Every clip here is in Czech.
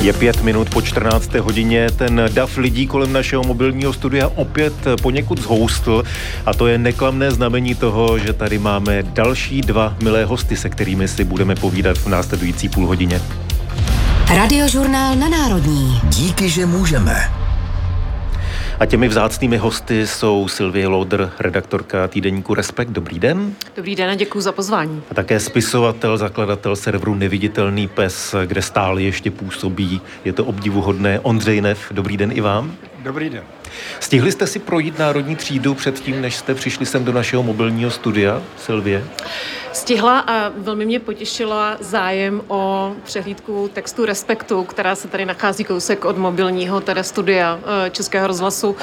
Je pět minut po 14. hodině, ten dav lidí kolem našeho mobilního studia opět poněkud zhoustl a to je neklamné znamení toho, že tady máme další dva milé hosty, se kterými si budeme povídat v následující půl hodině. Radiožurnál na Národní. Díky, že můžeme. A těmi vzácnými hosty jsou Sylvie Loder, redaktorka týdeníku Respekt. Dobrý den. Dobrý den a děkuji za pozvání. A také spisovatel, zakladatel serveru Neviditelný pes, kde stále ještě působí. Je to obdivuhodné. Ondřej Nev, dobrý den i vám. Dobrý den. Stihli jste si projít národní třídu předtím, než jste přišli sem do našeho mobilního studia, Silvie? Stihla a velmi mě potěšila zájem o přehlídku textu Respektu, která se tady nachází kousek od mobilního teda studia eh, Českého rozhlasu,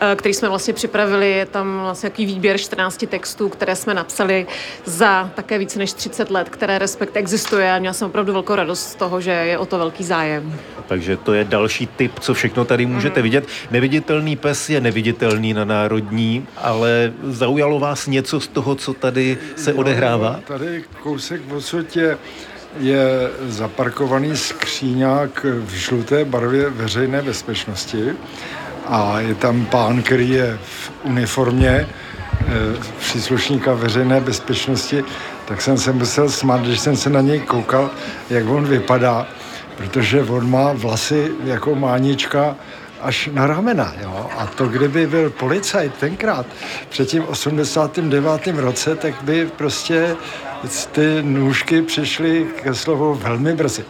eh, který jsme vlastně připravili. Je tam vlastně jaký výběr 14 textů, které jsme napsali za také více než 30 let, které Respekt existuje a měla jsem opravdu velkou radost z toho, že je o to velký zájem. Takže to je další tip, co všechno tady můžete mm. vidět. Neviditelný pes je neviditelný na národní, ale zaujalo vás něco z toho, co tady se odehrává? Tady kousek odsud je, je zaparkovaný skříňák v žluté barvě veřejné bezpečnosti a je tam pán, který je v uniformě e, příslušníka veřejné bezpečnosti, tak jsem se musel smát, když jsem se na něj koukal, jak on vypadá, protože on má vlasy jako mánička až na ramena. Jo? A to, kdyby byl policajt tenkrát, před tím 89. roce, tak by prostě ty nůžky přišly ke slovu velmi brzy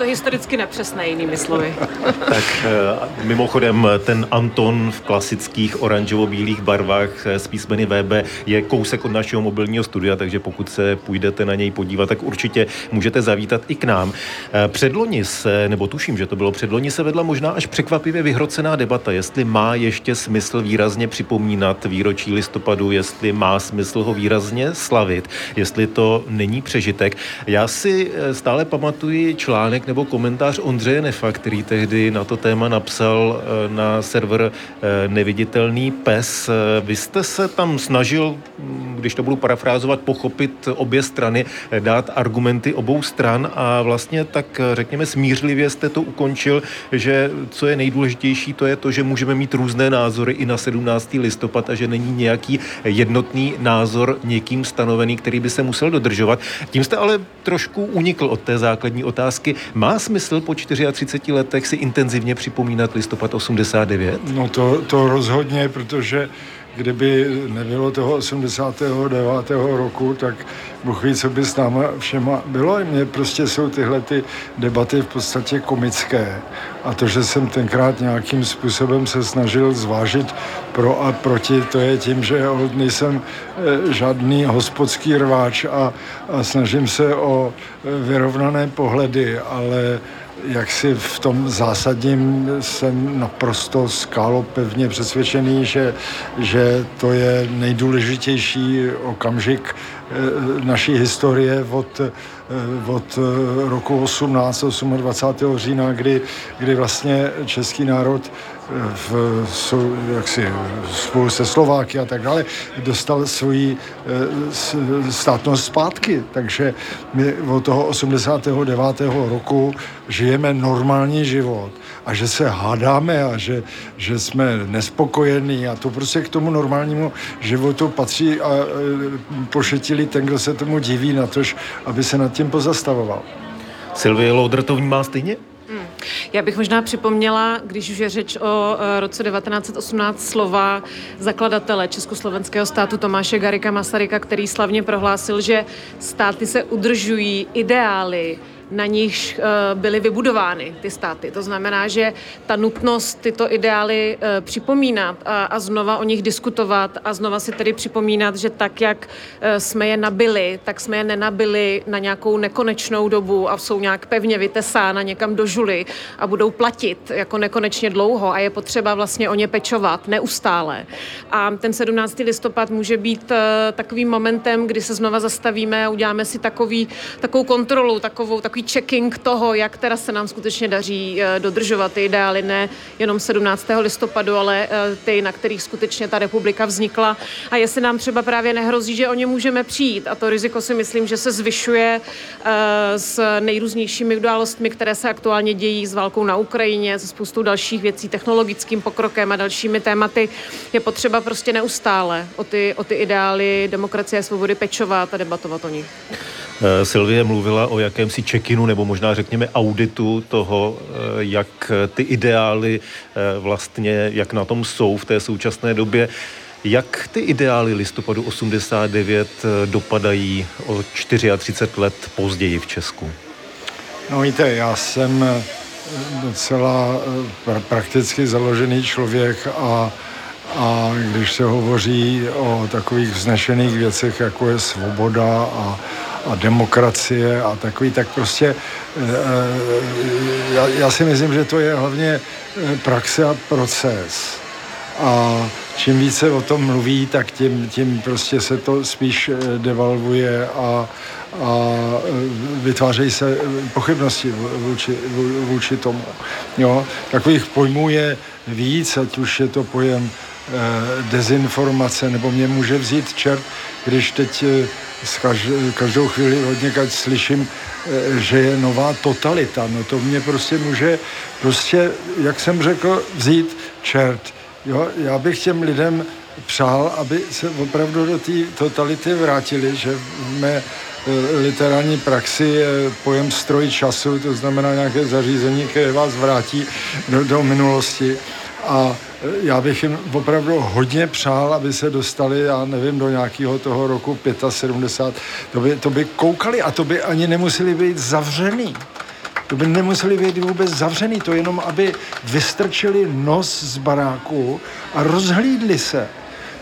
to historicky nepřesné, jinými slovy. tak eh, mimochodem ten Anton v klasických oranžovo-bílých barvách eh, s písmeny VB je kousek od našeho mobilního studia, takže pokud se půjdete na něj podívat, tak určitě můžete zavítat i k nám. Eh, předloni se, nebo tuším, že to bylo předloni, se vedla možná až překvapivě vyhrocená debata, jestli má ještě smysl výrazně připomínat výročí listopadu, jestli má smysl ho výrazně slavit, jestli to není přežitek. Já si stále pamatuji článek nebo komentář Ondřeje Nefa, který tehdy na to téma napsal eh, na server eh, Neviditelný pes. Eh, vy jste se tam snažil, hm, když to budu parafrázovat, pochopit obě strany, dát argumenty obou stran a vlastně tak řekněme smířlivě jste to ukončil, že co je nejdůležitější, to je to, že můžeme mít různé názory i na 17. listopad a že není nějaký jednotný názor někým stanovený, který by se musel dodržovat. Tím jste ale trošku unikl od té základní otázky. Má smysl po 34 letech si intenzivně připomínat listopad 89? No to, to rozhodně, protože kdyby nebylo toho 89. roku, tak Bůh ví, co by s náma všema bylo. Mně prostě jsou tyhle ty debaty v podstatě komické. A to, že jsem tenkrát nějakým způsobem se snažil zvážit pro a proti, to je tím, že nejsem eh, žádný hospodský rváč a, a snažím se o eh, vyrovnané pohledy, ale jak si v tom zásadním jsem naprosto skálo pevně přesvědčený, že, že to je nejdůležitější okamžik naší historie od, eh, od roku 18. 28. října, kdy, kdy vlastně český národ v, jsou, jaksi, spolu se Slováky a tak dále, dostal svoji státnost zpátky. Takže my od toho 89. roku žijeme normální život a že se hádáme a že, že jsme nespokojení a to prostě k tomu normálnímu životu patří a e, pošetili ten, kdo se tomu diví na to, aby se nad tím pozastavoval. Sylvie Loudr to vnímá stejně? Já bych možná připomněla, když už je řeč o e, roce 1918 slova zakladatele Československého státu Tomáše Garika Masaryka, který slavně prohlásil, že státy se udržují ideály, na nichž eh, byly vybudovány ty státy. To znamená, že ta nutnost tyto ideály eh, připomínat a, a znova o nich diskutovat a znova si tedy připomínat, že tak, jak eh, jsme je nabili, tak jsme je nenabili na nějakou nekonečnou dobu a jsou nějak pevně vytesána někam do žuly a budou platit jako nekonečně dlouho a je potřeba vlastně o ně pečovat neustále. A ten 17. listopad může být takovým momentem, kdy se znova zastavíme a uděláme si takový, takovou kontrolu, takovou, takový takový checking toho, jak teda se nám skutečně daří eh, dodržovat ty ideály, ne jenom 17. listopadu, ale eh, ty, na kterých skutečně ta republika vznikla. A jestli nám třeba právě nehrozí, že o ně můžeme přijít. A to riziko si myslím, že se zvyšuje s nejrůznějšími událostmi, které se aktuálně dějí s válkou na Ukrajině, se spoustou dalších věcí, technologickým pokrokem a dalšími tématy. Je potřeba prostě neustále o ty, o ty ideály demokracie a svobody pečovat a debatovat o nich. Eh, Silvie mluvila o jakémsi čekinu nebo možná řekněme auditu toho, eh, jak ty ideály eh, vlastně, jak na tom jsou v té současné době. Jak ty ideály listopadu 89 dopadají o 34 let později v Česku? No víte, já jsem docela prakticky založený člověk a a když se hovoří o takových vznešených věcech, jako je svoboda a, a demokracie a takový, tak prostě e, já, já si myslím, že to je hlavně e, praxe a proces. A čím více o tom mluví, tak tím, tím prostě se to spíš devalvuje a, a vytvářejí se pochybnosti vůči, vůči tomu. Jo? Takových pojmů je víc, ať už je to pojem Eh, dezinformace, nebo mě může vzít čert, když teď eh, každou chvíli hodně slyším, eh, že je nová totalita. No to mě prostě může, prostě, jak jsem řekl, vzít čert. Jo, já bych těm lidem přál, aby se opravdu do té totality vrátili, že v mé literární praxi je pojem stroj času, to znamená nějaké zařízení, které vás vrátí do, do minulosti. A já bych jim opravdu hodně přál, aby se dostali, já nevím, do nějakého toho roku 75. To by, to by koukali a to by ani nemuseli být zavřený. To by nemuseli být vůbec zavřený, to jenom, aby vystrčili nos z baráku a rozhlídli se.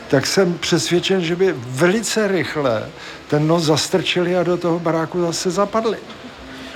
Tak jsem přesvědčen, že by velice rychle ten nos zastrčili a do toho baráku zase zapadli.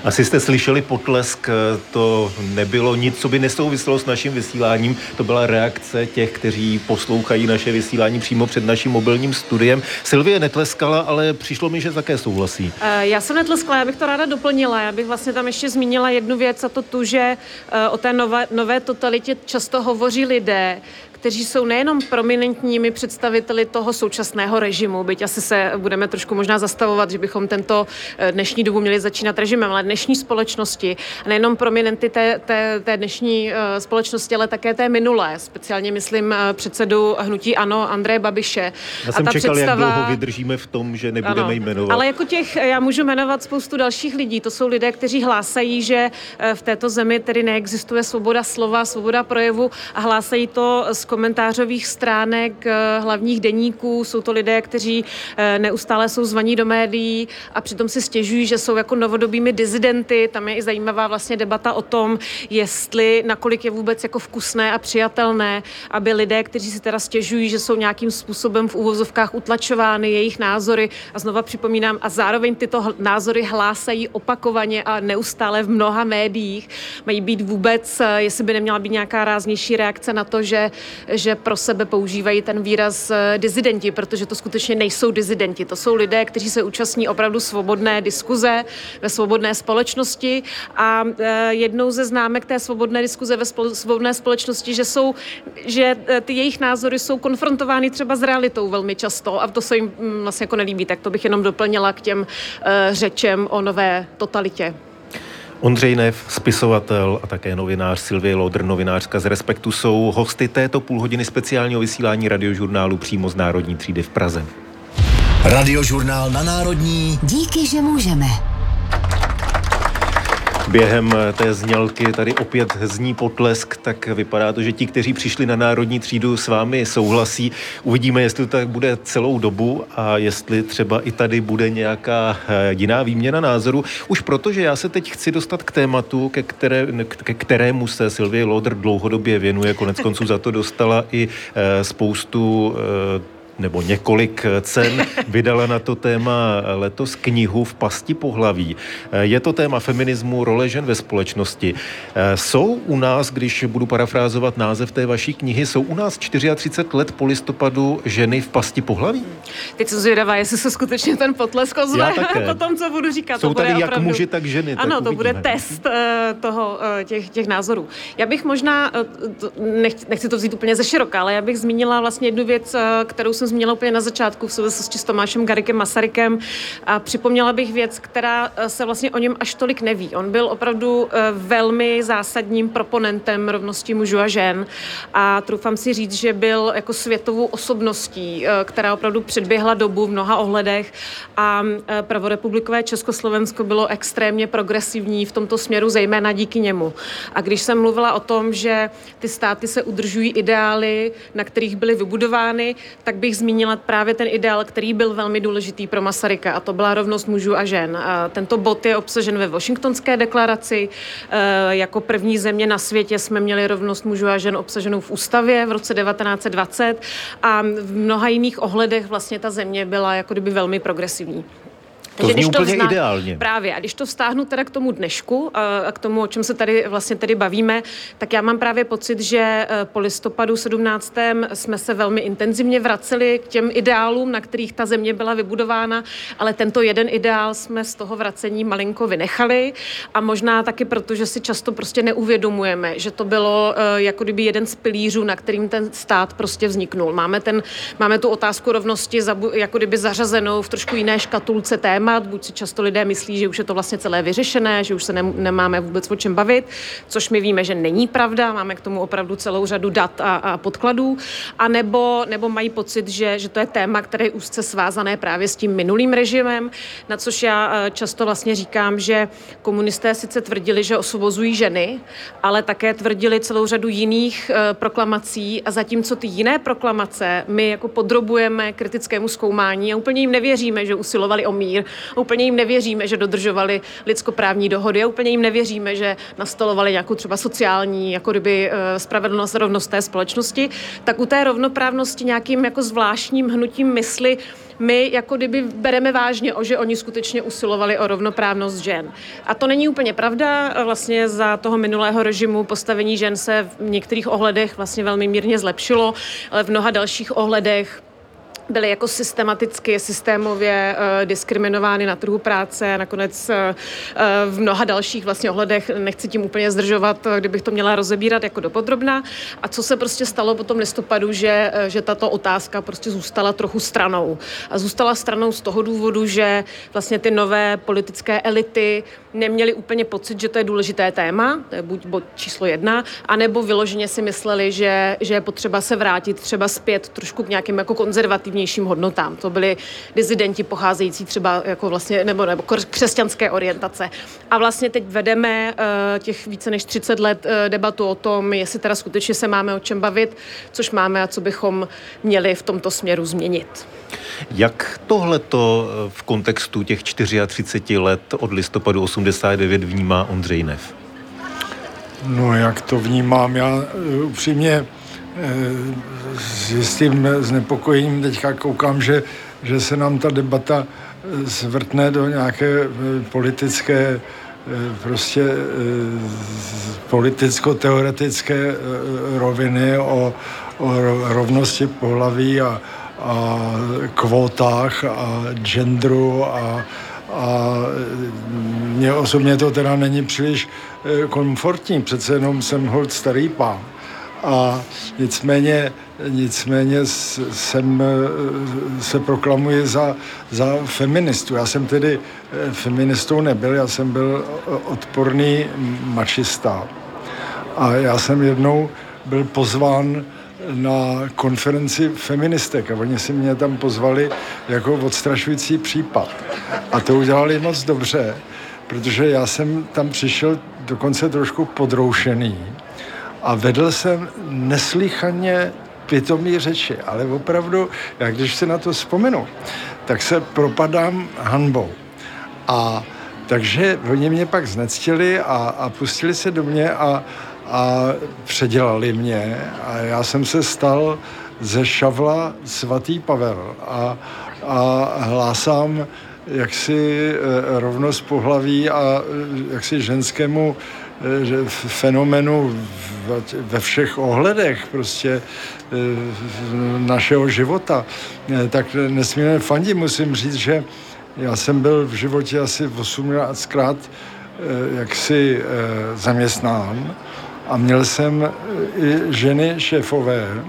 Asi jste slyšeli potlesk, to nebylo nic, co by nesouviselo s naším vysíláním, to byla reakce těch, kteří poslouchají naše vysílání přímo před naším mobilním studiem. Silvie netleskala, ale přišlo mi, že také souhlasí. Eh, já jsem netleskala, já bych to ráda doplnila. Já bych vlastně tam ještě zmínila jednu věc a to tu, že eh, o té nové, nové totalitě často hovoří lidé, kteří jsou nejenom prominentními představiteli toho současného režimu, byť asi se budeme trošku možná zastavovat, že bychom tento eh, dnešní dobu měli začínat režimem, ale dnešní společnosti, a nejenom prominenty té, té, té dnešní eh, společnosti, ale také té minulé, speciálně myslím eh, předsedu hnutí ANO Andreje Babiše. Já jsem a ta čekal, představa... jak dlouho vydržíme v tom, že nebudeme ano, jmenovat. Ale jako těch, já můžu jmenovat spoustu dalších lidí. To jsou lidé, kteří hlásají, že v této zemi tedy neexistuje svoboda slova, svoboda projevu a hlásají to s komentářových stránek eh, hlavních deníků. Jsou to lidé, kteří eh, neustále jsou zvaní do médií a přitom si stěžují, že jsou jako novodobými dizidenty. Tam je i zajímavá vlastně debata o tom, jestli nakolik je vůbec jako vkusné a přijatelné, aby lidé, kteří si teda stěžují, že jsou nějakým způsobem v úvozovkách utlačovány jejich názory a znova připomínám, a zároveň tyto názory hlásají opakovaně a neustále v mnoha médiích, mají být vůbec, eh, jestli by neměla být nějaká ráznější reakce na to, že, že pro sebe používají ten výraz eh, dizidenti, protože to skutečně nejsou dizidenti. To jsou lidé, kteří se účastní opravdu svobodné diskuze ve svobodné společnosti a eh, jednou ze známek té svobodné diskuze ve svobodné společnosti, že jsou, že eh, ty jejich názory jsou konfrontovány třeba s realitou velmi často a to se jim mm, vlastně jako nelíbí. Tak to bych jenom doplnila k těm řečem o nové totalitě. Ondřej Nev, spisovatel a také novinář Silvie Lodr, novinářka z Respektu, jsou hosty této půlhodiny speciálního vysílání radiožurnálu přímo z Národní třídy v Praze. Radiožurnál na Národní. Díky, že můžeme. Během té znělky tady opět zní potlesk, tak vypadá to, že ti, kteří přišli na národní třídu s vámi souhlasí. Uvidíme, jestli to tak bude celou dobu a jestli třeba i tady bude nějaká eh, jiná výměna názoru. Už protože já se teď chci dostat k tématu, ke, které, ke kterému se Silvie Loder dlouhodobě věnuje, konec konců za to dostala i eh, spoustu eh, nebo několik cen. Vydala na to téma letos knihu v pasti pohlaví. Je to téma feminismu, role žen ve společnosti. Jsou u nás, když budu parafrázovat název té vaší knihy, jsou u nás 34 let po listopadu ženy v pasti pohlaví? Teď jsem zvědavá, jestli se skutečně ten potlesk ozve po tom, co budu říkat. Jsou to tady jak opravdu... muži, tak ženy. Ano, tak to bude test uh, toho, uh, těch, těch názorů. Já bych možná, uh, nechci, nechci to vzít úplně ze široka, ale já bych zmínila vlastně jednu věc, kterou jsem zmínila úplně na začátku v souvislosti s Tomášem Garikem Masarykem a připomněla bych věc, která se vlastně o něm až tolik neví. On byl opravdu uh, velmi zásadním proponentem rovnosti mužů a žen a troufám si říct, že byl jako světovou osobností, uh, která opravdu předběhla dobu v mnoha ohledech a pravorepublikové Československo bylo extrémně progresivní v tomto směru, zejména díky němu. A když jsem mluvila o tom, že ty státy se udržují ideály, na kterých byly vybudovány, tak bych zmínila právě ten ideál, který byl velmi důležitý pro Masaryka, a to byla rovnost mužů a žen. Tento bod je obsažen ve Washingtonské deklaraci. E, jako první země na světě jsme měli rovnost mužů a žen obsaženou v ústavě v roce 1920 a v mnoha jiných ohledech vlastně ta země byla jako kdyby velmi progresivní. To úplně to vzna... ideálně. Právě. A když to vztáhnu teda k tomu dnešku a k tomu, o čem se tady vlastně tady bavíme, tak já mám právě pocit, že e, po listopadu 17. jsme se velmi intenzivně vraceli k těm ideálům, na kterých ta země byla vybudována, ale tento jeden ideál jsme z toho vracení malinko vynechali a možná taky proto, že si často prostě neuvědomujeme, že to bylo e, jako kdyby jeden z pilířů, na kterým ten stát prostě vzniknul. Máme, ten, máme tu otázku rovnosti jako kdyby zařazenou v trošku jiné škatulce téma, témat, buď si často lidé myslí, že už je to vlastně celé vyřešené, že už se ne, nemáme vůbec o čem bavit, což my víme, že není pravda, máme k tomu opravdu celou řadu dat a, a podkladů, a nebo, nebo mají pocit, že, že to je téma, které je úzce svázané právě s tím minulým režimem, na což já eh, často vlastně říkám, že komunisté sice tvrdili, že osvobozují ženy, ale také tvrdili celou řadu jiných uh, proklamací. A zatímco ty jiné proklamace my jako podrobujeme kritickému zkoumání a úplně jim nevěříme, že usilovali o mír, úplně jim nevěříme, že dodržovali lidskoprávní dohody a úplně jim nevěříme, že nastolovali nějakou třeba sociální jako kdyby eh, spravedlnost, rovnost té společnosti, tak u té rovnoprávnosti nějakým jako zvláštním hnutím mysli my jako kdyby bereme vážně, o že oni skutečně usilovali o rovnoprávnost žen. A to není úplně pravda. Vlastně za toho minulého režimu postavení žen se v některých ohledech vlastně velmi mírně zlepšilo, ale v mnoha dalších ohledech byly jako systematicky, systémově uh, diskriminovány na trhu práce, nakonec uh, v mnoha dalších vlastně ohledech, nechci tím úplně zdržovat, kdybych to měla rozebírat jako dopodrobna. A co se prostě stalo po tom listopadu, že, že tato otázka prostě zůstala trochu stranou. A zůstala stranou z toho důvodu, že vlastně ty nové politické elity neměli úplně pocit, že to je důležité téma, to je buď bod číslo jedna, anebo vyloženě si mysleli, že, že je potřeba se vrátit třeba zpět trošku k nějakým jako konzervativnějším hodnotám. To byli dizidenti pocházející třeba jako vlastně, nebo, nebo křesťanské orientace. A vlastně teď vedeme uh, těch více než 30 let uh, debatu o tom, jestli teda skutečně se máme o čem bavit, což máme a co bychom měli v tomto směru změnit. Jak tohleto eh, v kontextu těch 34 let od listopadu 89 vnímá Ondřej Nev? No, jak to vnímám? Já eh, upřímně eh, s jistým znepokojením teďka koukám, že, že se nám ta debata zvrtne do nějaké politické prostě politicko-teoretické roviny o, o rovnosti pohlaví a, a kvótách a genderu a, a mně osobně to teda není příliš eh, komfortní, přece jenom jsem hold starý pán. A nicméně, nicméně jsem, eh, se proklamuji za, za feministu. Já jsem tedy eh, feministou nebyl, já jsem byl odporný mačista. A já jsem jednou byl pozván na konferenci feministek a oni si mě tam pozvali jako odstrašující případ. A to udělali moc dobře, protože já jsem tam přišel dokonce trošku podroušený a vedl jsem neslíchaně pitomý řeči, ale opravdu, já když si na to vzpomenu, tak se propadám hanbou. A takže oni mě pak znectili a, a pustili se do mě a, a předělali mě a já jsem se stal ze Šavla svatý Pavel a, a hlásám jaksi eh, rovnost pohlaví a eh, jaksi ženskému eh, fenomenu ve všech ohledech prostě našeho života, tak nesmírně fandím. Musím říct, že já jsem byl v životě asi 18krát jaksi zaměstnán a měl jsem i ženy šéfové,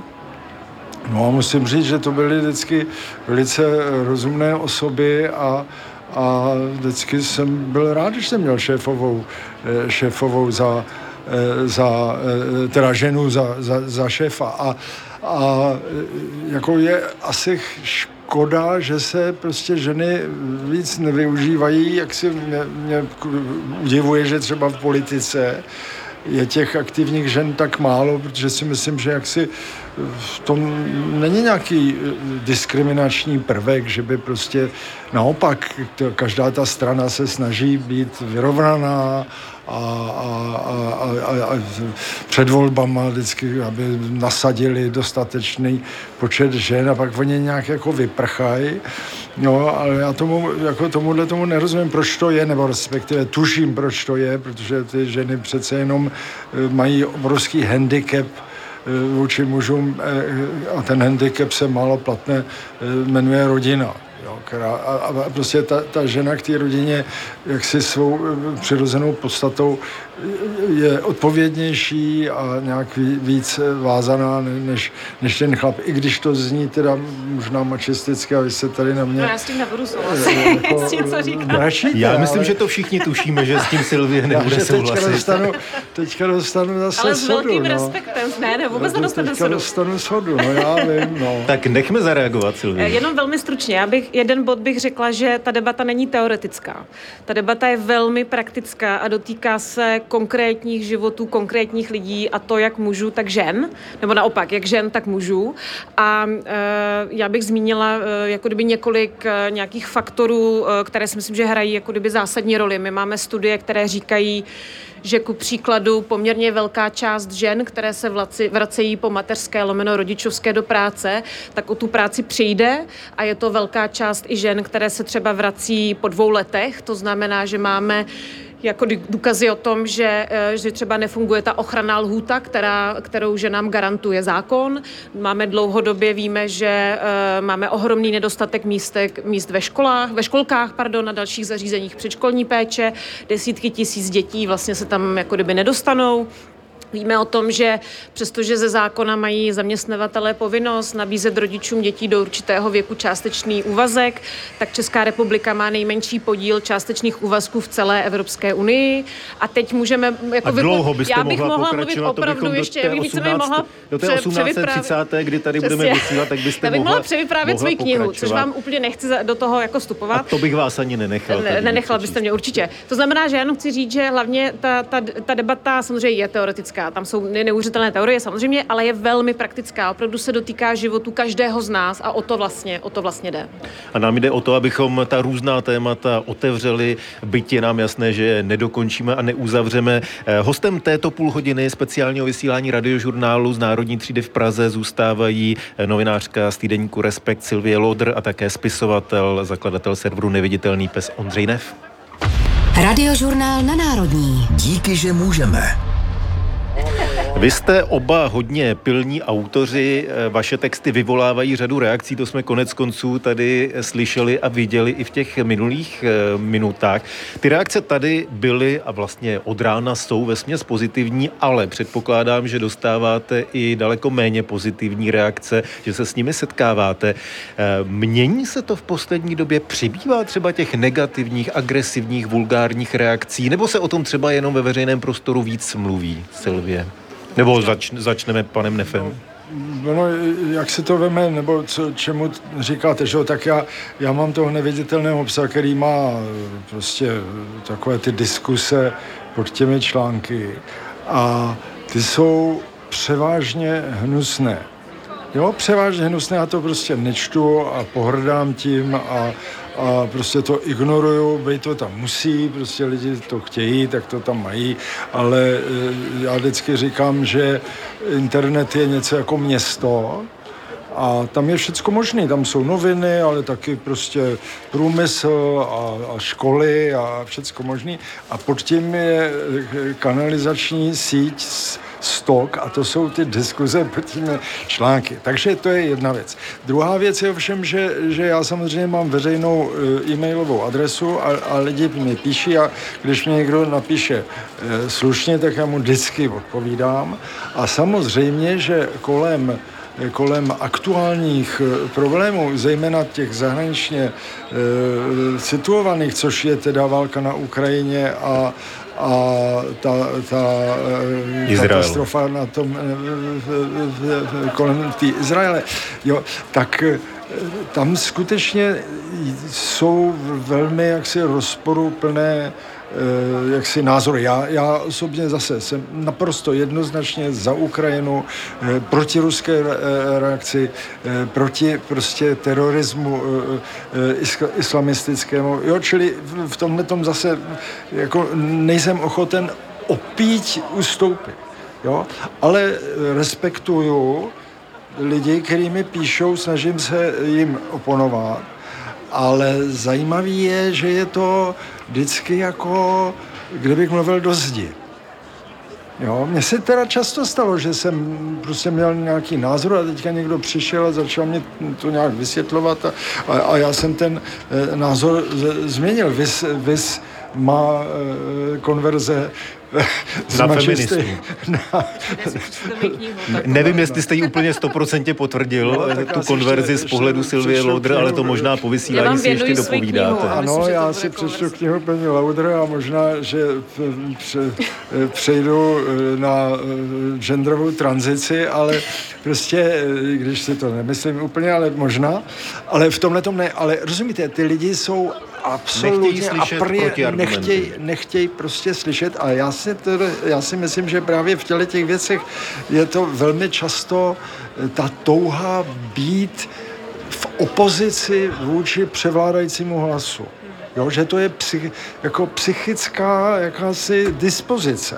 No a musím říct, že to byly vždycky velice rozumné osoby a, a vždycky jsem byl rád, když jsem měl šéfovou, eh, šéfovou za, eh, za eh, teda ženu za, za, za šéfa. A, a jako je asi škoda, že se prostě ženy víc nevyužívají, jak si mě, mě udivuje, že třeba v politice je těch aktivních žen tak málo, protože si myslím, že jaksi v tom není nějaký eh, diskriminační prvek, že by prostě naopak každá ta strana se snaží být vyrovnaná a, a, a, a, a před volbama vždycky, aby nasadili dostatečný počet žen a pak oni nějak jako vyprchají. No, ale já tomu, jako tomuhle tomu nerozumím, proč to je, nebo respektive tuším, proč to je, protože ty ženy přece jenom eh, mají obrovský handicap, eh, vůči mužům eh, a ten handicap se málo platné jmenuje rodina která, a, a prostě ta, ta žena k té rodině jaksi svou eh, přirozenou podstatou je odpovědnější a nějak víc vázaná než, než ten chlap, i když to zní teda možná mačisticky a vy se tady na mě... No já s tím nebudu souhlasit, jako, s tím, co Mračíte, já myslím, ale... že to všichni tušíme, že s tím Silvie nebude já souhlasit. Teďka dostanu, teďka dostanu zase Ale s velkým no. respektem, ne, ne, vůbec nedostanu sodu. dostanu sodu, no já vím, no. tak nechme zareagovat, Silvie. Jenom velmi stručně, já bych, jeden bod bych řekla, že ta debata není teoretická. Ta debata je velmi praktická a dotýká se konkrétních životů, konkrétních lidí a to, jak mužů, tak žen, nebo naopak, jak žen, tak mužů. A e, já bych zmínila e, jako kdyby několik e, nějakých faktorů, které si myslím, že hrají jako kdyby zásadní roli. My máme studie, které říkají, že ku příkladu poměrně velká část žen, které se vlaci, vracejí po mateřské lomeno rodičovské do práce, tak o tu práci přijde a je to velká část i žen, které se třeba vrací po dvou letech. To znamená, že máme jako důkazy o tom, že, eh, že třeba nefunguje ta ochranná lhůta, která, kterou že nám garantuje zákon. Máme dlouhodobě, víme, že eh, máme ohromný nedostatek místek, míst ve školách, ve školkách, pardon, na dalších zařízeních předškolní péče. Desítky tisíc dětí vlastně se tam jako kdyby nedostanou. Víme o tom, že přestože ze zákona mají zaměstnavatele povinnost nabízet rodičům dětí do určitého věku částečný úvazek, tak Česká republika má nejmenší podíl částečných úvazků v celé Evropské unii. A teď můžeme... Jako a dlouho byste já bych mohla, mohla mluvit opravdu do ještě, té 18, mohla do té 1830, kdy tady Přesně. budeme vysílat, tak byste já bych mohla, mohla převyprávět svoji knihu, což vám úplně nechci do toho jako vstupovat. A to bych vás ani nenechal. Ne, nenechala byste mě určitě. To znamená, že já jenom chci říct, že hlavně ta, ta, ta debata samozřejmě je teoretická praktická. Tam jsou neuvěřitelné teorie samozřejmě, ale je velmi praktická. Opravdu se dotýká životu každého z nás a o to vlastně, o to vlastně jde. A nám jde o to, abychom ta různá témata otevřeli, byť je nám jasné, že je nedokončíme a neuzavřeme. Eh, hostem této půl hodiny speciálního vysílání radiožurnálu z Národní třídy v Praze zůstávají eh, novinářka z týdeníku Respekt Silvie Lodr a také spisovatel, zakladatel serveru Neviditelný pes Ondřej Nev. Radiožurnál na Národní. Díky, že můžeme. Vy jste oba hodně pilní autoři, eh, vaše texty vyvolávají řadu reakcí, to jsme konec konců tady slyšeli a viděli i v těch minulých eh, minutách. Ty reakce tady byly a vlastně od rána jsou ve směs pozitivní, ale předpokládám, že dostáváte i daleko méně pozitivní reakce, že se s nimi setkáváte. Eh, mění se to v poslední době? Přibývá třeba těch negativních, agresivních, vulgárních reakcí? Nebo se o tom třeba jenom ve veřejném prostoru víc mluví, Silvie? Nebo zač, začneme panem Nefem. No, no, jak se to veme, nebo co, čemu říkáte, že tak já, já mám toho neviditelného psa, který má prostě takové ty diskuse pod těmi články a ty jsou převážně hnusné. Jo, převážně hnusné, já to prostě nečtu a pohrdám tím a, a prostě to ignoruju, bej to tam musí, prostě lidi to chtějí, tak to tam mají, ale eh, já vždycky říkám, že internet je něco jako město A tam je všecko možné. Tam jsou noviny, ale taky prostě průmysl a, a školy a všecko možné. A pod tím je kanalizační síť stok a to jsou ty diskuze pod těmi články. Takže to je jedna věc. Druhá věc je ovšem, že, že já samozřejmě mám veřejnou eh, e-mailovou adresu a, a lidi mi píší a když mě někdo napíše e, slušně, tak já mu vždycky odpovídám. A samozřejmě, že kolem kolem aktuálních eh, problémů, zejména těch zahraničně e, situovaných, což je teda válka na Ukrajině a, a ta, ta katastrofa na tom kolem té Izraele, jo, tak tam skutečně jsou velmi jaksi rozporuplné Eh, jaksi názory. Já, já osobně zase jsem naprosto jednoznačně za Ukrajinu, eh, proti ruské eh, reakci, proti prostě terorismu islamistickému. Jo, čili v tomhle tom zase jako nejsem ochoten opít ustoupit. Jo? Ale respektuju lidi, kteří mi píšou, snažím se jim oponovat, ale zajímavý je, že je to vždycky jako, kdybych mluvil do zdi. Jo, mně se teda často stalo, že jsem prostě měl nějaký názor a teďka někdo přišel a začal mě to nějak vysvětlovat a, a, a já jsem ten e, názor z, změnil. Vys, vys má e, konverze na feministů. Na... Nevím, jestli jste ji úplně stoprocentně potvrdil, no, tu konverzi z pohledu Silvie Loudr, ale to možná po vysílání si ještě dopovídáte. Knihu, ano, myslím, já si přečtu knihu paní Loudr a možná, že přejdu eh, na eh, genderovou tranzici, ale prostě, eh, když si to nemyslím úplně, ale možná, ale v tomhle tom ne, ale rozumíte, ty lidi jsou absolutně a pri, nechtějí, nechtěj prostě slyšet a já si, to, já si myslím, že právě v těle těch věcech je to velmi často eh, ta touha být v opozici vůči převládajícímu hlasu. Jo, že to je psych, jako psychická jakási dispozice.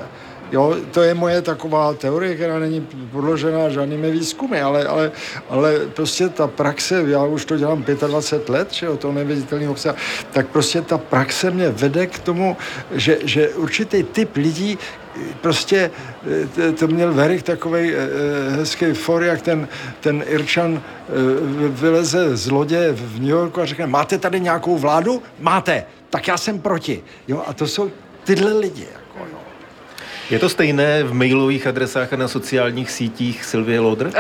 Jo, to je moje taková teorie, která není podložená žádnými výzkumy, ale, ale, ale prostě ta praxe, já už to dělám 25 let, že o to neviditelný obsah, tak prostě ta praxe mě vede k tomu, že, že určitý typ lidí prostě to měl Verik takový eh, eh, hezký for, jak ten, ten Irčan eh, vyleze z lodě v New Yorku a řekne, máte tady nějakou vládu? Máte, tak já jsem proti. Jo, a to jsou tyhle lidi. Je to stejné v mailových adresách a na sociálních sítích Silvie Lodr? Uh,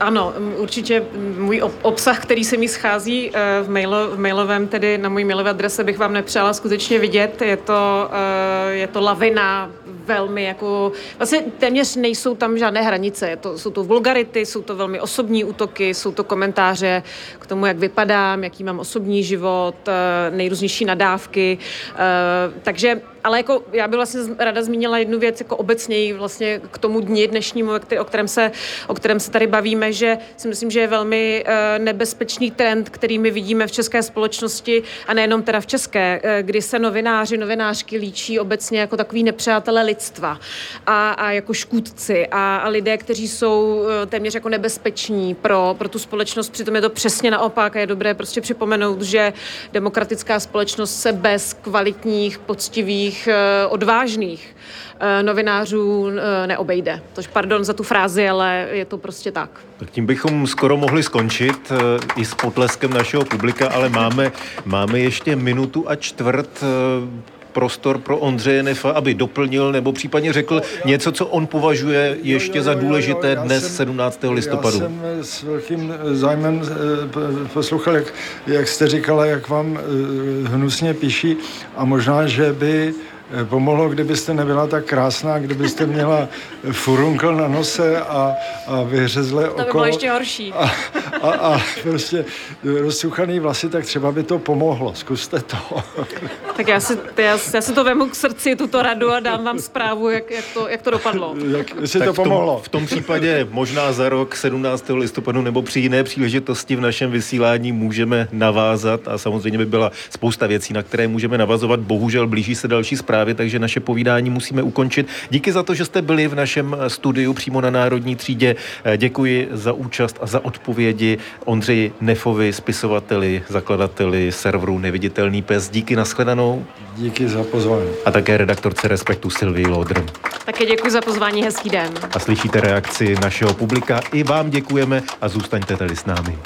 ano, určitě můj obsah, který se mi schází uh, v, mailo, v mailovém, tedy na můj mailové adrese bych vám nepřála skutečně vidět. Je to, uh, je to lavina velmi jako, vlastně téměř nejsou tam žádné hranice. Je to, jsou to vulgarity, jsou to velmi osobní útoky, jsou to komentáře k tomu, jak vypadám, jaký mám osobní život, nejrůznější nadávky. Takže ale jako já bych vlastně ráda zmínila jednu věc jako obecněji vlastně k tomu dni dnešnímu, o kterém se, o kterém se tady bavíme, že si myslím, že je velmi uh, nebezpečný trend, který my vidíme v české společnosti a nejenom teda v české, uh, kdy se novináři, novinářky líčí obecně jako takový nepřátelé lidstva a, a jako škůdci a, a lidé, kteří jsou uh, téměř jako nebezpeční pro, pro tu společnost. Přitom je to přesně naopak a je dobré prostě připomenout, že demokratická společnost se bez kvalitních, poctivých takových eh, odvážných eh, novinářů eh, neobejde. Tož pardon za tu frázi, ale je to prostě tak. Tak tím bychom skoro mohli skončit i s potleskem našeho publika, ale máme, máme ještě minutu a čtvrt prostor pro Ondřeje Nefa, aby doplnil nebo případně řekl něco, co on považuje ještě za důležité dnes 17. listopadu. Já jsem s velkým zájmem poslouchal, jak, jak jste říkala, jak vám hnusně píší a možná, že by Eh, pomohlo, kdybyste nebyla tak krásná, kdybyste měla furunkl na nose a, a vyhřezlé oko. To by bylo ještě horší. A, a, a prostě rozsuchaný vlasy, tak třeba by to pomohlo. Zkuste to. Tak já si, já, já si to vemu k srdci, tuto radu a dám vám zprávu, jak, jak, to, jak to dopadlo. Jak, jestli to pomohlo. V tom, v tom případě možná za rok 17. listopadu nebo při jiné příležitosti v našem vysílání můžeme navázat a samozřejmě by byla spousta věcí, na které můžeme navazovat. Bohužel blíží se další zpráva zprávy, takže naše povídání musíme ukončit. Díky za to, že jste byli v našem studiu přímo na Národní třídě. Děkuji za účast a za odpovědi Ondřeji Nefovi, spisovateli, zakladateli serveru Neviditelný pes. Díky, nashledanou. Díky za pozvání. A také redaktorce Respektu Sylvii Lodr. Také děkuji za pozvání, hezký den. A slyšíte reakci našeho publika. I vám děkujeme a zůstaňte tady s námi.